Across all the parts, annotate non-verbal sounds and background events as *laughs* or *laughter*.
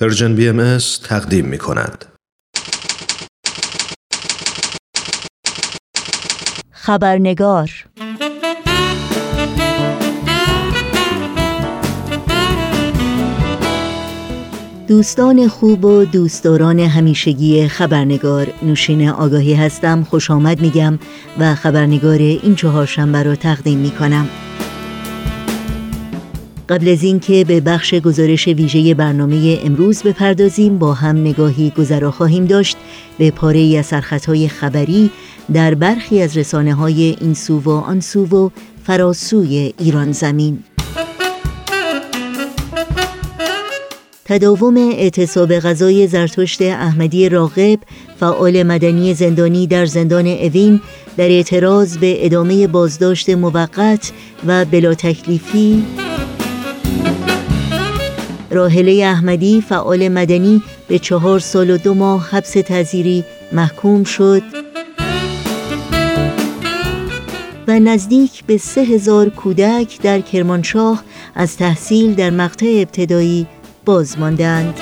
پرژن بی ام تقدیم می کند. خبرنگار دوستان خوب و دوستداران همیشگی خبرنگار نوشین آگاهی هستم خوش آمد میگم و خبرنگار این چهارشنبه را تقدیم می کنم قبل از اینکه به بخش گزارش ویژه برنامه امروز بپردازیم با هم نگاهی گذرا خواهیم داشت. به پاره ای از سرخطهای خبری در برخی از رسانه های این سو و آن سو و فراسوی ایران زمین. تداوم اعتصاب غذای زرتشت احمدی راغب فعال مدنی زندانی در زندان اوین در اعتراض به ادامه بازداشت موقت و بلا تکلیفی راهله احمدی فعال مدنی به چهار سال و دو ماه حبس تذیری محکوم شد و نزدیک به سه هزار کودک در کرمانشاه از تحصیل در مقطع ابتدایی باز ماندند.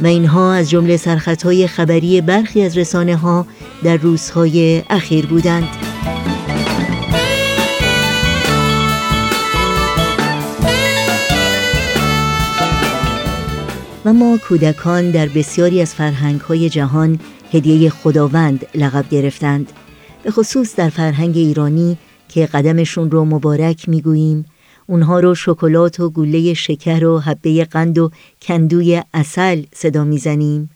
و اینها از جمله سرخطهای خبری برخی از رسانه ها در روزهای اخیر بودند. و ما کودکان در بسیاری از فرهنگ های جهان هدیه خداوند لقب گرفتند. به خصوص در فرهنگ ایرانی که قدمشون رو مبارک می‌گوییم اونها رو شکلات و گوله شکر و حبه قند و کندوی اصل صدا می‌زنیم.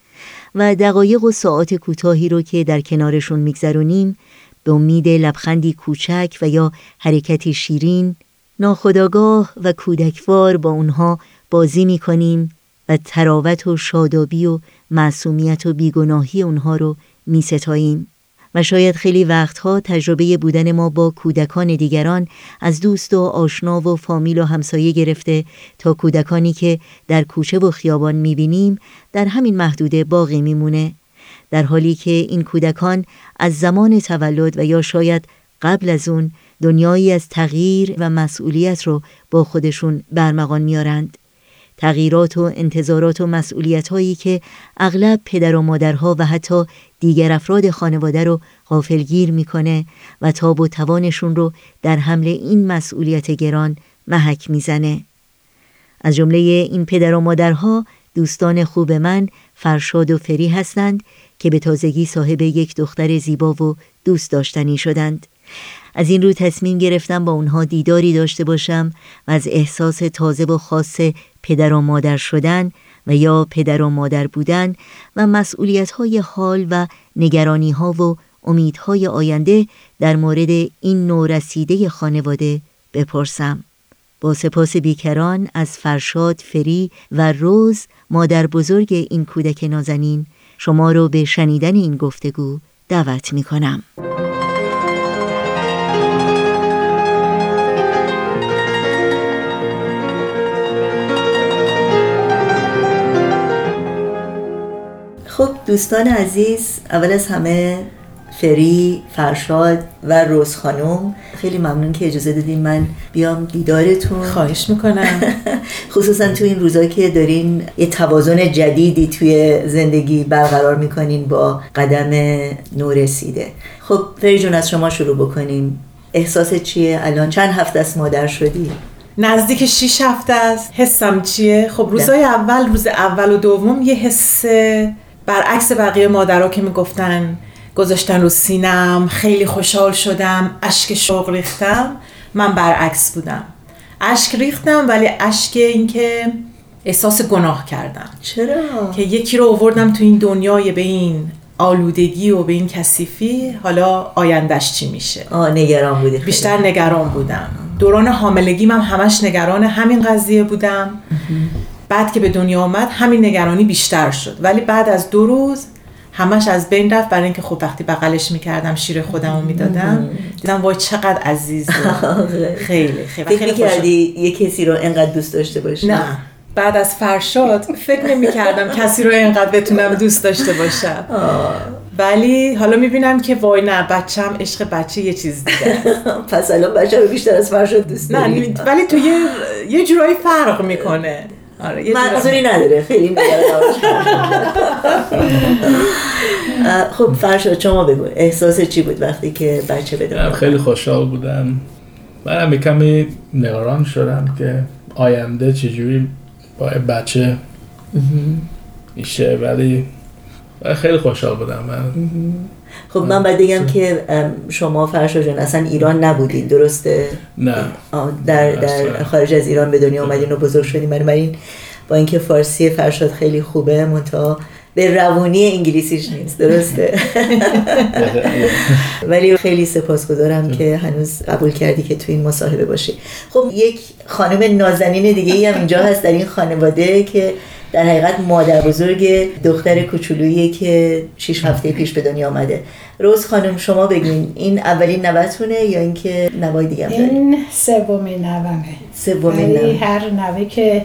و دقایق و ساعات کوتاهی رو که در کنارشون میگذرونیم به امید لبخندی کوچک و یا حرکتی شیرین ناخداگاه و کودکوار با اونها بازی می‌کنیم و تراوت و شادابی و معصومیت و بیگناهی اونها رو میستاییم. و شاید خیلی وقتها تجربه بودن ما با کودکان دیگران از دوست و آشنا و فامیل و همسایه گرفته تا کودکانی که در کوچه و خیابان می‌بینیم در همین محدوده باقی میمونه. در حالی که این کودکان از زمان تولد و یا شاید قبل از اون دنیایی از تغییر و مسئولیت رو با خودشون برمغان میارند تغییرات و انتظارات و مسئولیت هایی که اغلب پدر و مادرها و حتی دیگر افراد خانواده رو غافلگیر می‌کنه و تاب و توانشون رو در حمل این مسئولیت گران محک می‌زنه. از جمله این پدر و مادرها دوستان خوب من فرشاد و فری هستند که به تازگی صاحب یک دختر زیبا و دوست داشتنی شدند. از این رو تصمیم گرفتم با اونها دیداری داشته باشم و از احساس تازه و خاص پدر و مادر شدن و یا پدر و مادر بودن و مسئولیت های حال و نگرانی ها و امیدهای آینده در مورد این نورسیده خانواده بپرسم با سپاس بیکران از فرشاد فری و روز مادر بزرگ این کودک نازنین شما رو به شنیدن این گفتگو دعوت می کنم. خب دوستان عزیز اول از همه فری، فرشاد و روز خانم خیلی ممنون که اجازه دادین من بیام دیدارتون. خواهش می‌کنم. *laughs* خصوصا تو این روزا که دارین یه توازن جدیدی توی زندگی برقرار می‌کنین با قدم نورسیده خب فری جون از شما شروع بکنیم. احساس چیه؟ الان چند هفته است مادر شدی؟ نزدیک 6 هفته است. حسم چیه؟ خب روزای اول روز اول و دوم یه حس برعکس بقیه مادرها که می‌گفتن گذاشتن رو سینم خیلی خوشحال شدم اشک شوق ریختم من برعکس بودم. اشک ریختم ولی اشک اینکه احساس گناه کردم. چرا؟ که یکی رو آوردم تو این دنیای به این آلودگی و به این کثیفی حالا آیندهش چی میشه؟ آه نگران بودی بیشتر نگران بودم. دوران حاملگی من همش نگران همین قضیه بودم. بعد که به دنیا آمد همین نگرانی بیشتر شد. ولی بعد از دو روز همش از بین رفت. برای اینکه خب وقتی بغلش می‌کردم شیر خودم رو می‌دادم. دیدم وای چقدر عزیز *laughs* خیلی خیلی. فکر کردی یه کسی رو انقدر دوست داشته باشی؟ نه. بعد از فرشاد فکر نمی کردم کسی رو اینقدر بتونم دوست داشته باشم. ولی حالا می‌بینم که وای نه بچم عشق بچه یه چیز دیگه *laughs* پس الان بچه رو بیشتر از فرشاد دوست نه ولی تو یه یه جورایی فرق می‌کنه. آره یه منظوری نداره نباش. *laughs* خب فرشاد شما بگو احساس چی بود وقتی که بچه منم خیلی خوشحال بودم. منم یه کمی نگران شدم که آینده چجوری با بچه میشه ولی خیلی خوشحال بودم. من خب من باید بگم که شما فرشاد جان اصلا ایران نبودین درسته؟ نه. در, در. خارج از ایران به دنیا اومدین و بزرگ شدین. بنابراین با اینکه فارسی فرشاد خیلی خوبه منتها به روانی انگلیسیش نیست درسته؟ *laughs* ولی خیلی سپاسگزارم که هنوز قبول کردی که تو این مصاحبه باشی. خب یک خانم نازنین دیگه ای هم اینجا هست در این خانواده که در حقیقت مادر بزرگ دختر کوچولویی که 6 هفته پیش به دنیا آمده. روز خانم شما بگین این اولین نوتونه یا اینکه نوای دیگه هم این سومین نومه. سومین ولی نوه هر نوه که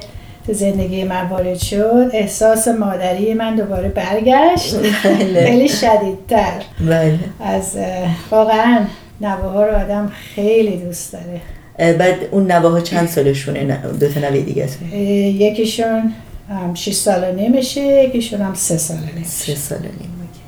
تو زندگی من وارد شد احساس مادری من دوباره برگشت. *laughs* بله. خیلی شدیدتر. بله. از واقعا نوه ها رو آدم خیلی دوست داره. بعد اون نوه ها چند سالشونه؟ نه، دو تا نوه دیگه یکیشون هم 6 سال نمیشه یکیشون هم سه سال نمیشه سه سال و نیم اوکی.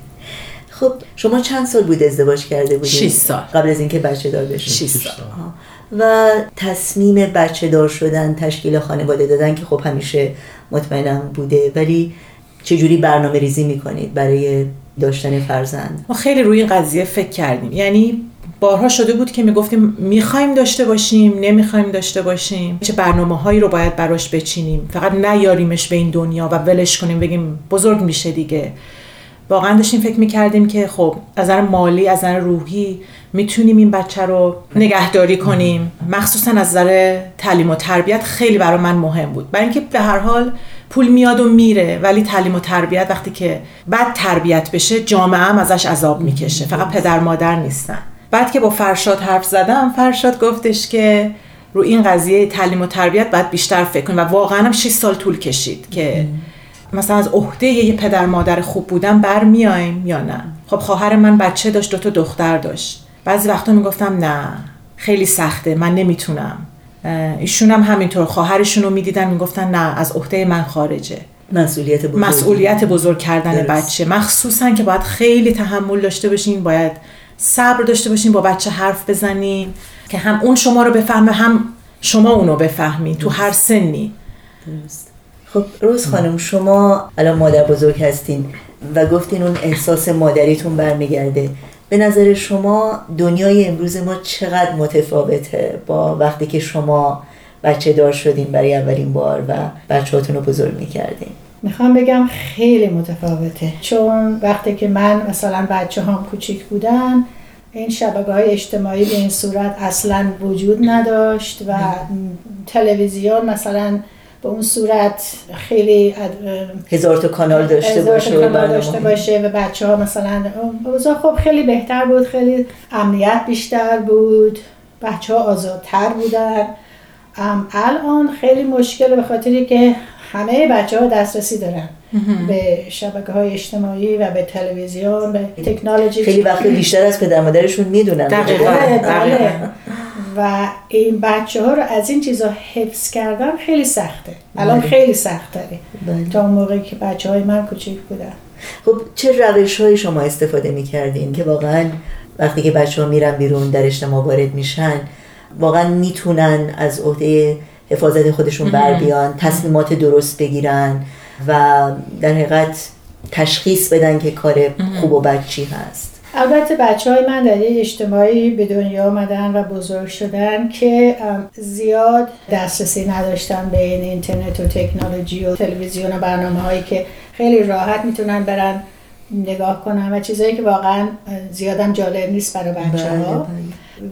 خب شما چند سال بود ازدواج کرده بودید شش سال. قبل از اینکه بچه دار بشید شش سال. آها. و تصمیم بچه دار شدن تشکیل خانواده دادن که خب همیشه مطمئنم بوده ولی چجوری برنامه ریزی می‌کنید برای داشتن فرزند ما خیلی روی این قضیه فکر کردیم یعنی بارها شده بود که می‌گفتیم می‌خوایم داشته باشیم نمی‌خوایم داشته باشیم. چه برنامه هایی رو باید براش بچینیم. فقط نیاریمش به این دنیا و ولش کنیم بگیم بزرگ میشه دیگه. واقعا داشتیم فکر می‌کردیم که خب از نظر مالی از نظر روحی می‌تونیم این بچه رو نگهداری کنیم. مخصوصا از نظر تعلیم و تربیت خیلی برای من مهم بود. برای اینکه به هر حال پول میاد و میره ولی تعلیم و تربیت وقتی که بد تربیت بشه جامعه هم ازش عذاب می‌کشه. فقط پدر مادر نیستن. بعد که با فرشاد حرف زدم فرشاد گفتش که رو این قضیه تعلیم و تربیت باید بیشتر فکر کنیم و واقعا هم 6 سال طول کشید که مثلا از عهده یه پدر مادر خوب بودن برمیایم یا نه؟ خب خواهر من بچه داشت دو تا دختر داشت. بعضی وقتا می‌گفتم نه خیلی سخته من نمی‌تونم. ایشون هم همینطور خواهرشون رو می‌دیدن می‌گفتن نه از عهده من خارجه. مسئولیت بزرگ مسئولیت بزرگ کردن درست. بچه. مخصوصا که باید خیلی تحمل داشته باشین باید صبر داشته باشین با بچه حرف بزنین که هم اون شما رو بفهمه هم شما اونو بفهمین تو هر سنی. درست. خب روز خانم شما الان مادر بزرگ هستین و گفتین اون احساس مادریتون برمیگرده. به نظر شما دنیای امروز ما چقدر متفاوته با وقتی که شما بچه دار شدین برای اولین بار و بچه رو بزرگ می‌کردین؟ می‌خوام بگم خیلی متفاوته چون وقتی که من مثلا بچه هم کوچیک بودن این شبکه های اجتماعی به این صورت اصلا وجود نداشت و تلویزیون مثلا به اون صورت خیلی اد- هزار تا کانال داشته باشه و کانال. داشته باشه و بچه ها مثلا اوضاع خب خیلی بهتر بود خیلی امنیت بیشتر بود بچه ها آزادتر بودن ام، الان خیلی مشکل به خاطری که همه بچه ها دسترسی دارن به شبکه های اجتماعی و به تلویزیون به تکنولوژی خیلی وقت بیشتر از پدر مادرشون می‌دونن دقیقاً. بله. بله و این بچه ها رو از این چیزا حفظ کردن خیلی سخته الان بله. خیلی سخت داره بله. تا اون موقعی که بچه های من کوچیک بودن خب چه روش های شما استفاده می‌کردین که واقعا وقتی که بچه ها میرن بیرون در اجتماع وارد میشن واقعا می‌تونن از عهده حفاظت خودشون بر بیان تصمیمات درست بگیرن و در حقیقت تشخیص بدن که کار خوب و بد چی هست. البته بچه های من در یه اجتماعی به دنیا آمدن و بزرگ شدن که زیاد دسترسی نداشتن به این اینترنت و تکنولوژی و تلویزیون و برنامه هایی که خیلی راحت می‌تونن برن نگاه کنن و چیزایی که واقعا زیادم جالب نیست برای بچه ها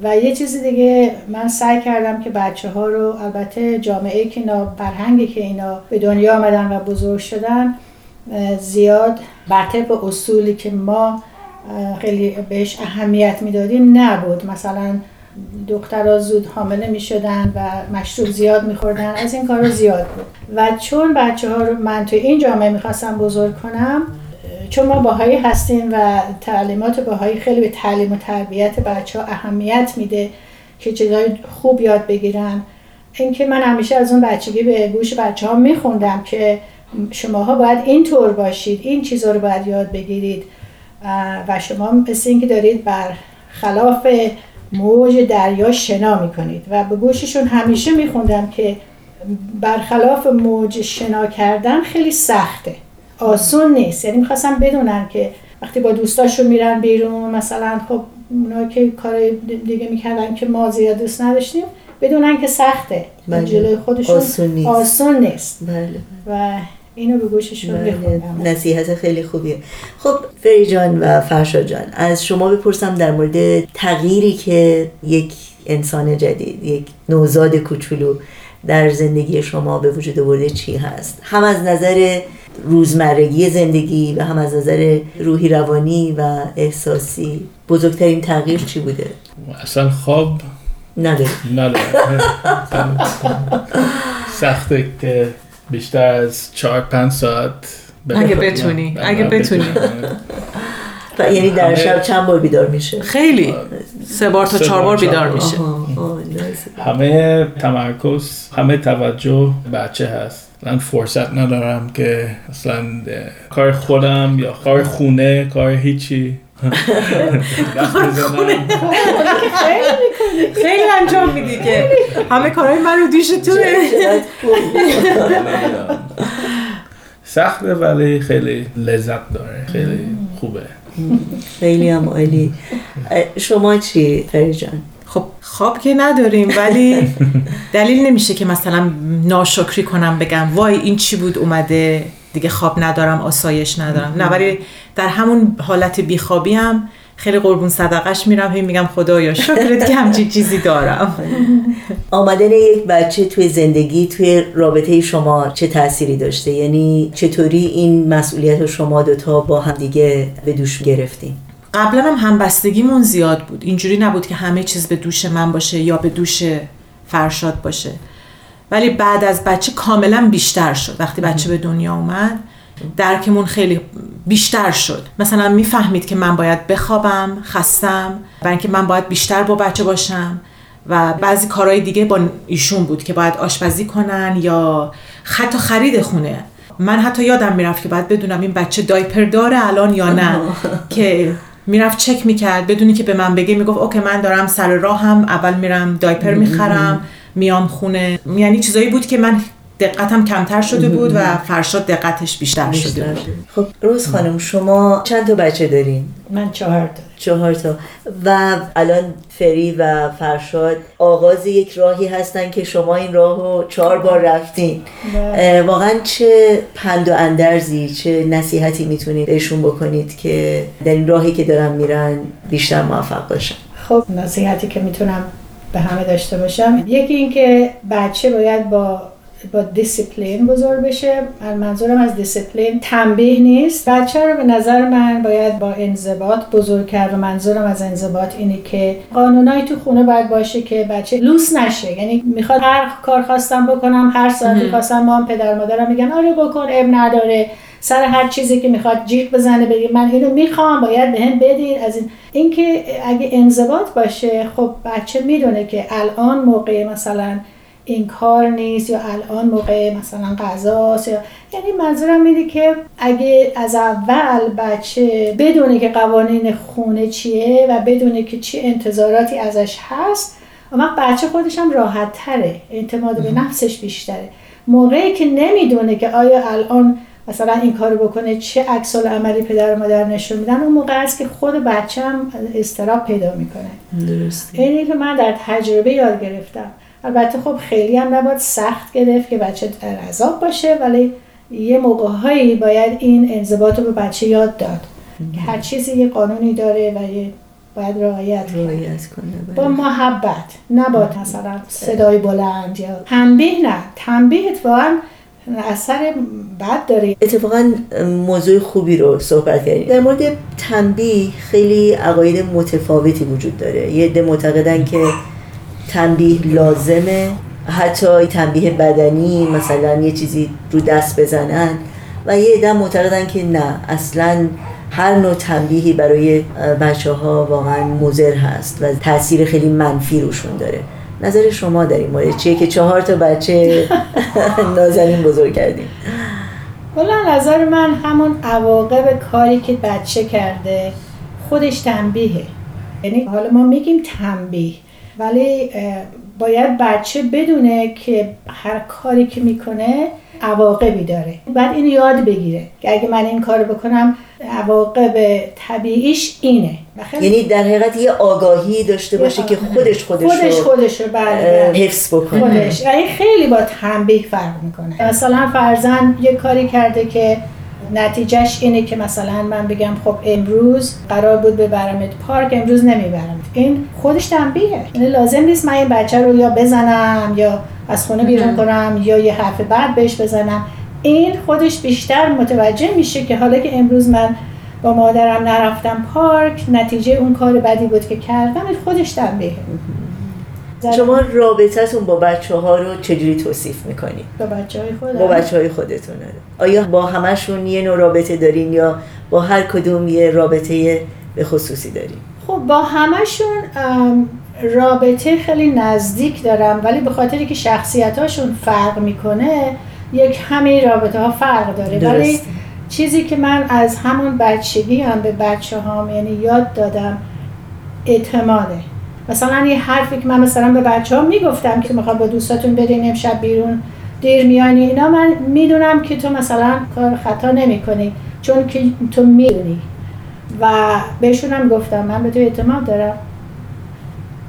و یه چیز دیگه من سعی کردم که بچه ها رو البته جامعه که اینا فرهنگی که اینا به دنیا آمدن و بزرگ شدن زیاد بر طبق اصولی که ما خیلی بهش اهمیت می‌دادیم نبود. مثلا دخترها زود حامله می شدن و مشروب زیاد می خوردن از این کار زیاد بود. و چون بچه ها رو من توی این جامعه می‌خواستم بزرگ کنم چون ما باهایی هستیم و تعلیمات باهایی خیلی به تعلیم و تربیت بچه ها اهمیت میده که چیزای خوب یاد بگیرن. اینکه من همیشه از اون بچگی به گوش بچه ها میخوندم که شماها باید اینطور باشید این چیزها رو باید یاد بگیرید. و شما مثل اینکه دارید بر خلاف موج دریا شنا می‌کنید. و به گوششون همیشه میخوندم که برخلاف موج شنا کردن خیلی سخته. آسون نیست یعنی می‌خواستم بدونن که وقتی با دوستاشون میرن بیرون مثلا خب اونا که کار دیگه می‌کردن که ما زیاد دوست نداشتیم بدونن که سخته بله. جلوی خودشون آسون نیست, آسون نیست. بله. و اینو به گوششون بله. نصیحت خیلی خوبیه خب فری جان و فرشا جان از شما بپرسم در مورد تغییری که یک انسان جدید یک نوزاد کوچولو در زندگی شما به وجود آورده چی هست؟ هم از نظر روزمرگی زندگی و هم از نظر روحی روانی و احساسی. بزرگترین تغییر چی بوده؟ اصلا خواب نداره. نداره. سخته که بیشتر از چهار پنج ساعت اگه بتونی. اگه بتونی. یعنی در شب چند بار بیدار میشه؟ خیلی. سه بار تا چهار بار بیدار میشه. همه تمرکز همه توجه بچه هست. من فرصت ندارم که اصلا کار خودم یا کار خونه کار هیچی. *laughs* خیلی انجام میدی که همه کارهای من رو دیش توه. *laughs* سخته ولی خیلی لذت داره. خیلی خوبه. خیلی هم عالی. شما چی فری جان؟ خب خواب که نداریم ولی دلیل نمیشه که مثلا ناشکری کنم بگم وای این چی بود اومده دیگه خواب ندارم آسایش ندارم. نه ولی در همون حالت بیخوابی هم خیلی قربون صدقش میرم هی میگم خدایا شکرت که همچین چیزی دارم. آمدن یک بچه توی زندگی توی رابطه شما چه تأثیری داشته؟ یعنی چطوری این مسئولیت شما دوتا با هم دیگه به دوش گرفتیم قبلا هم همبستگیمون زیاد بود. اینجوری نبود که همه چیز به دوش من باشه یا به دوش فرشاد باشه. ولی بعد از بچه کاملا بیشتر شد. وقتی بچه به دنیا اومد درکمون خیلی بیشتر شد. مثلا می‌فهمید که من باید بخوابم خستم و اینکه من باید بیشتر با بچه باشم و بعضی کارهای دیگه با ایشون بود که باید آشپزی کنن یا حتی خرید خونه. من حتی یادم می‌رفت که باید بدونم این بچه دایپر داره الان یا نه. که می‌رفت چک می‌کرد بدونی که به من بگه می‌گفت اوکی من دارم سر راهم اول میرم دایپر می‌خرم میام خونه. یعنی چیزایی بود که من دقتم کمتر شده بود و فرشاد دقتش بیشتر, شده بود. خب روز خانم شما چند تا بچه دارین؟ من چهار تا. چهار تا. و الان فری و فرشاد آغاز یک راهی هستن که شما این راه رو چهار بار رفتین. بله. واقعا چه پند و اندرزی چه نصیحتی می‌تونید بهشون بکنید که در این راهی که دارن میرن بیشتر موفق باشن؟ خب نصیحتی که می‌تونم به همه داشته باشم. یکی اینکه بچه باید با با دیسیپلین بزرگ بشه. منظورم از دیسیپلین تنبیه نیست. بچه رو به نظر من باید با انضباط بزرگ کرد و منظورم از انضباط اینه که قانونایی تو خونه باید باشه که بچه لوس نشه. یعنی می‌خواد هر کار خواستم بکنم هر ساعتی خواستم ما پدر مادرم میگن آره بکن عیب نداره. سر هر چیزی که می‌خواد جیغ بزنه بگه من اینو می‌خوام باید بهم بدین. از این اینکه اگه انضباط باشه خب بچه می‌دونه که الان موقع مثلا این کار نیست یا الان موقع مثلا غذاست یا یعنی منظورم اینه که اگه از اول بچه بدونه که قوانین خونه چیه و بدونه که چی انتظاراتی ازش هست اما بچه خودش هم راحت تره اعتماد به نفسش بیشتره. موقعی که نمی‌دونه که آیا الان مثلا این کارو بکنه چه عکس عملی پدر و مادر نشون میدن اون موقع است که خود بچه هم استراب پیدا می‌کنه. درسته. اینی که من در تجربه یاد گرفتم. البته خب خیلی هم نباید سخت گرفت که بچه در عذاب باشه ولی یه موقع هایی باید این انضباط رو به بچه یاد داد. که هر چیزی یه قانونی داره و یه باید رعایت کنه. با محبت نباید مثلا صدای بلند یا تنبیه نه. تنبیه اتفاقا اثر بد داره. اتفاقا موضوع خوبی رو صحبت کردیم. در مورد تنبیه خیلی عقاید متفاوتی وجود داره. یه عده معتقدن که تنبیه لازمه. حتی تنبیه بدنی مثلا یه چیزی رو دست بزنن و یه عده معتقدن که نه اصلا هر نوع تنبیهی برای بچه ها واقعا مضر هست و تاثیر خیلی منفی روشون داره. نظر شما در این مورد چیه که چهار تا بچه *laughs* نازنین بزرگ کردیم؟ والا نظر من همون عواقب کاری که بچه کرده خودش تنبیهه. یعنی حالا ما میگیم تنبیه. ولی باید بچه بدونه که هر کاری که می‌کنه عواقبی داره. بعد این یاد بگیره. که اگه من این کار بکنم عواقب طبیعیش اینه. یعنی در حقیقت یه آگاهی داشته باشه که خودش خودش خودش خودش رو بله حفظ بکنه. خودش. یعنی خیلی با تنبیه فرق می‌کنه. مثلا فرزن یه کاری کرده که نتیجهش اینه که مثلا من بگم خب امروز قرار بود ببرمت پارک امروز نمی‌برم. این خودش تنبیهه یعنی لازم نیست من این بچه رو یا بزنم یا از خونه بیرون کنم یا یه حرف بعد بهش بزنم. این خودش بیشتر متوجه میشه که حالا که امروز من با مادرم نرفتم پارک نتیجه اون کار بدی بود که کردم خودش تنبیهه شما رابطتون با بچه ها رو چجوری توصیف می‌کنید؟ با بچه های خودتون با بچه های خودتون آیا با همشون یه نوع رابطه دارین یا با هر کدوم یه رابطه به خصوصی دارین؟ خب با همشون رابطه خیلی نزدیک دارم ولی به خاطری که شخصیتاشون فرق می‌کنه یک همه رابطه ها فرق داره درست. ولی چیزی که من از همون بچگی هم به بچه هام یعنی یاد دادم اعتماده مثلا یه حرفی که من مثلا به بچه ها می‌گفتم که می‌خوام با دوستاتون برین امشب بیرون دیر میانی اینا من می‌دونم که تو مثلا کار خطا نمی کنی چون که تو می‌دونی. و بهشونم گفتم من به تو اعتماد دارم.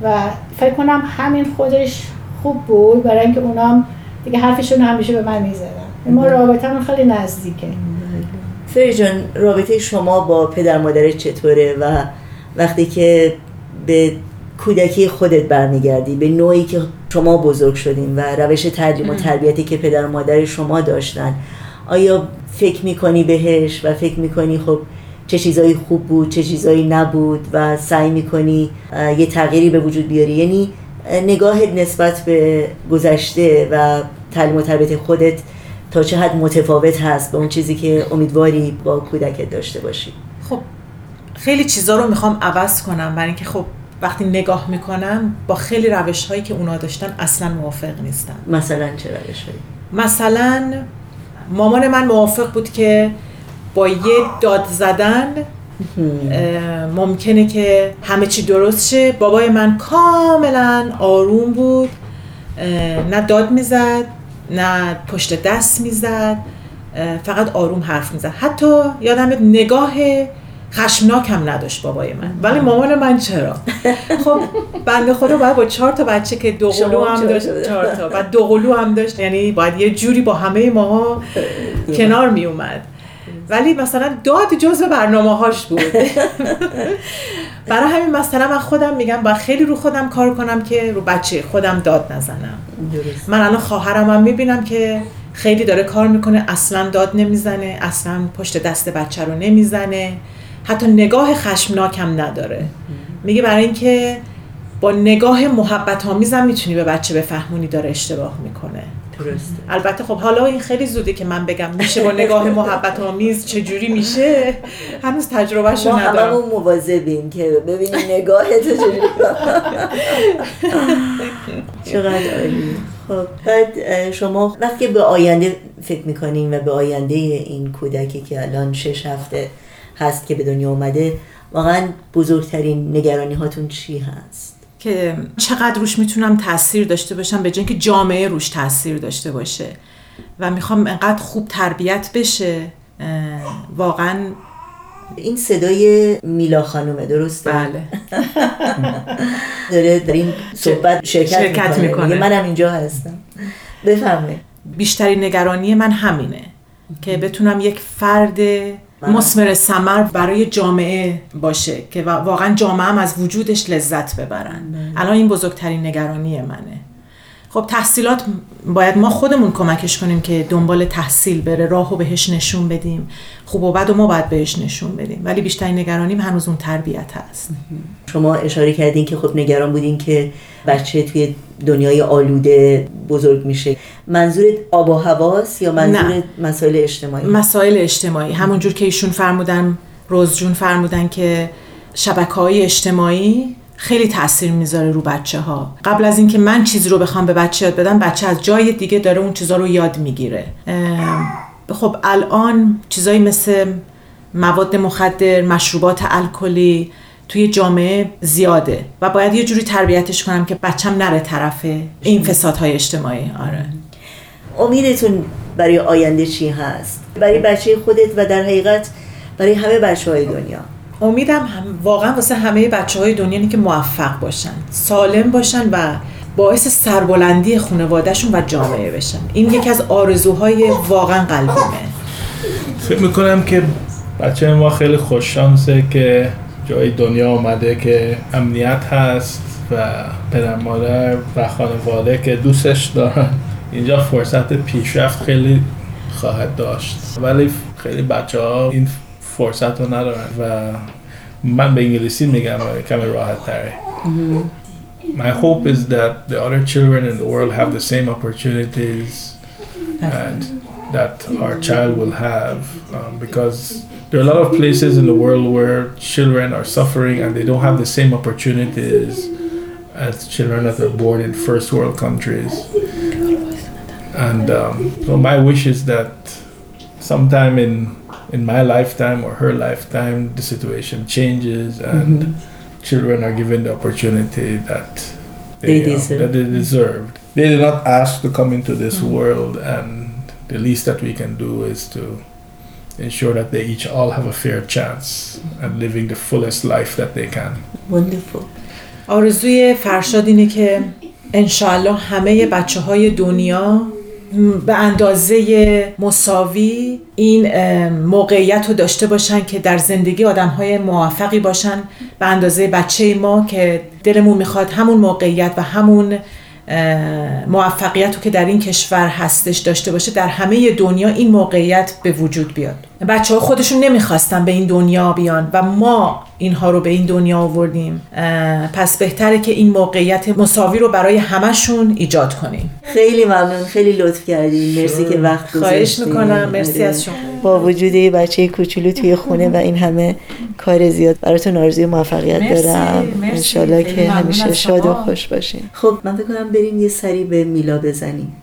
و فکر کنم همین خودش خوب بود برای اینکه اونام دیگه حرفشون همیشه به من می‌زدن. ما رابطه خیلی نزدیکه. فری جان رابطه شما با پدر مادر چطوره؟ و وقتی که به کودکی خودت برمیگردی به نوعی که شما بزرگ شدین و روش تعلیم و تربیتی که پدر و مادر شما داشتن. آیا فکر می‌کنی بهش و فکر می‌کنی خب چه چیزایی خوب بود چه چیزایی نبود و سعی می‌کنی یه تغییری به وجود بیاری؟ یعنی نگاهت نسبت به گذشته و تعلیم و تربیت خودت تا چه حد متفاوت هست به اون چیزی که امیدواری با کودکت داشته باشی؟ خب خیلی چیزا رو می‌خوام عوض کنم برای اینکه خب وقتی نگاه می‌کنم با خیلی روش هایی که اونا داشتن اصلا موافق نیستم. مثلا چه روش هایی؟ مثلا مامان من موافق بود که با یه داد زدن ممکنه که همه چی درست شه. بابای من کاملا آروم بود. نه داد می‌زد نه پشت دست می‌زد. فقط آروم حرف می‌زد. حتی یادم نگاه خشمناک هم نداشت بابای من. ولی مامان من چرا؟ خب بنده خدا باید با چهار تا بچه که دوقلو هم داشت چهار تا. و دوقلو هم داشت. یعنی باید یه جوری با همه ماها کنار می اومد. ولی مثلا داد جزء برنامه هاش بود. برای همین مثلا من خودم میگم باید خیلی رو خودم کار کنم که رو بچه خودم داد نزنم. من الان خواهرم هم می‌بینم که خیلی داره کار می‌کنه اصلا داد نمی‌زنه اصلا پشت دست بچه رو نمی‌زنه. حتی نگاه خشمناکم نداره. میگه برای اینکه با نگاه محبت آمیزم می‌تونی به بچه بفهمونی داره اشتباه می‌کنه. درسته. البته خب حالا این خیلی زوده که من بگم میشه با نگاه *laughs* محبت آمیز چجوری میشه؟ هنوز تجربهشو ندارم. ما هممون مواظبیم که ببینیم نگاه چجوری. *laughs* چقدر عالی. خب بعد شما وقتی به آینده فکر می‌کنین و به آینده این کودکی که الان شش هفته هست که به دنیا اومده واقعا بزرگترین نگرانی هاتون چی هست؟ که چقدر روش می‌تونم تاثیر داشته باشم به که جامعه روش تاثیر داشته باشه. و می‌خوام انقدر خوب تربیت بشه واقعا این صدای میلا خانومه درسته؟ بله. *laughs* داره در این صحبت شرکت, شرکت می‌کنه, می‌کنه. منم اینجا هستم. بفهمه بیشترین نگرانی من همینه که بتونم یک فرد مسمر سمر برای جامعه باشه که واقعا جامعه هم از وجودش لذت ببرن. الان این بزرگترین نگرانی منه. خب تحصیلات باید ما خودمون کمکش کنیم که دنبال تحصیل بره راهو بهش نشون بدیم. خوب و بد و ما باید بهش نشون بدیم. ولی بیشتر نگرانیم هنوز اون تربیت هست. شما اشاره کردین که خب نگران بودین که بچه توی دنیای آلوده بزرگ میشه. منظور آب و هواست یا منظور نه. مسائل اجتماعی؟ مسائل اجتماعی. همونجور که ایشون فرمودن روزجون فرمودن که شبکه های اجتماعی خیلی تاثیر می‌ذاره رو بچه ها قبل از اینکه من چیزی رو بخوام به بچه یاد بدم بچه از جای دیگه داره اون چیزا رو یاد می‌گیره. خب الان چیزایی مثل مواد مخدر مشروبات الکلی توی جامعه زیاده و باید یه جوری تربیتش کنم که بچم نره طرف این فسادهای اجتماعی. آره. امیدتون برای آینده چی هست؟ برای بچه خودت و در حقیقت برای همه بچه های دنیا. امیدم هم واقعا واسه همه بچه های دنیا که موفق باشن سالم باشن و باعث سربلندی خانوادهشون و جامعه بشن. این یکی از آرزوهای واقعا قلبیمه فکر می‌کنم که بچه ما خیلی خوششانسه که جای دنیا آمده که امنیت هست و پدر مادر و خانواده که دوستش دارن. اینجا فرصت پیشرفت خیلی خواهد داشت. ولی خیلی بچه ها این فرصت رو ندارن و من به انگلیسی میگم کمی راحت تره My hope is that the other children in the world have the same opportunities and that our child will have um, because there are a lot of places in the world where children are suffering and they don't have the same opportunities as children that are born in first world countries. And um, so my wish is that sometime in in my lifetime or her lifetime the situation changes and children are given the opportunity that They um, deserve. that they deserved. They did not ask to come into this world, and the least that we can do is to ensure that they each all have a fair chance at living the fullest life that they can. Wonderful. آرزوی فرشاد اینه که انشاالله همه بچه های دنیا م، به اندازه مساوی این موقعیت رو داشته باشن که در زندگی آدم های موفقی باشن. به اندازه بچه ما که دلمون می‌خواد همون موقعیت و همون موفقیت رو که در این کشور هستش داشته باشه در همه دنیا این موقعیت به وجود بیاد. بچه ها خودشون نمی‌خواستن به این دنیا بیان و ما اینها رو به این دنیا آوردیم. پس بهتره که این موقعیت مساوی رو برای همشون ایجاد کنیم. خیلی ممنون خیلی لطف کردین. مرسی که وقت خواهش. می‌کنم. مرسی آره. از شما. با وجود یه بچه کوچولو توی خونه و این همه کار زیاد براتون آرزوی موفقیت مرسی، دارم. انشالله که همیشه شاد و. خوش باشین. خب من فکر کنم بریم یه سری به میلا بزنیم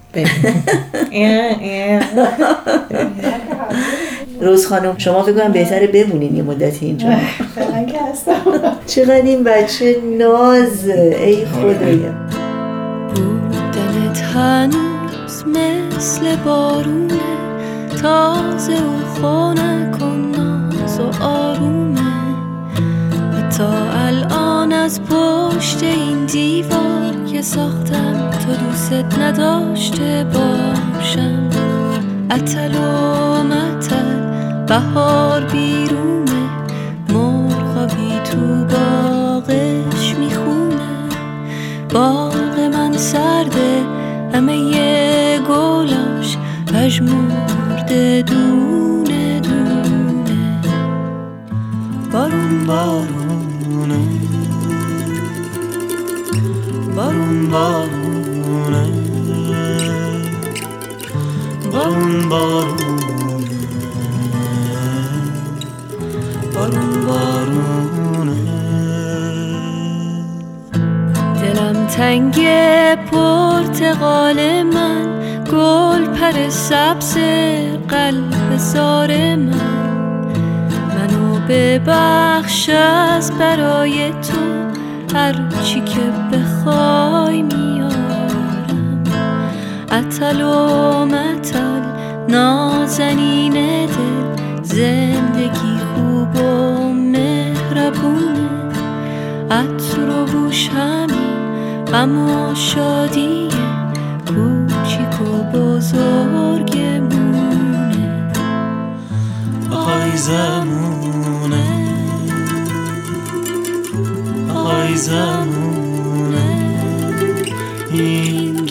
روز خانم شما فکر کنم بهتره بمونین یه مدتی اینجا. فعلا که هستم چقدر این بچه نازه ای خدایا. بودنت هنوز مثل بارونه. تازه و خنک و ناز و آرومه. و تا الان از پشت این دیوار که ساختم تو دوست نداشته باشم. اتل و متل بهار بیرونه. مرغا بی تو باغش می‌خونه. باغ من سرده همه گلاش پژمرده. بارونه بارون بارونه بارون بارونه بارون بارونه دلم تنگ پرتقال من گل پر سبز قلب زار من. ببخش از برای تو هر چی که بخوای میارم. اتل و متل نازنین دل زندگی خوب و مهربونه. عطر و بوش همین غم و شادی کوچیک و بزرگمونه. آی آی زمونه این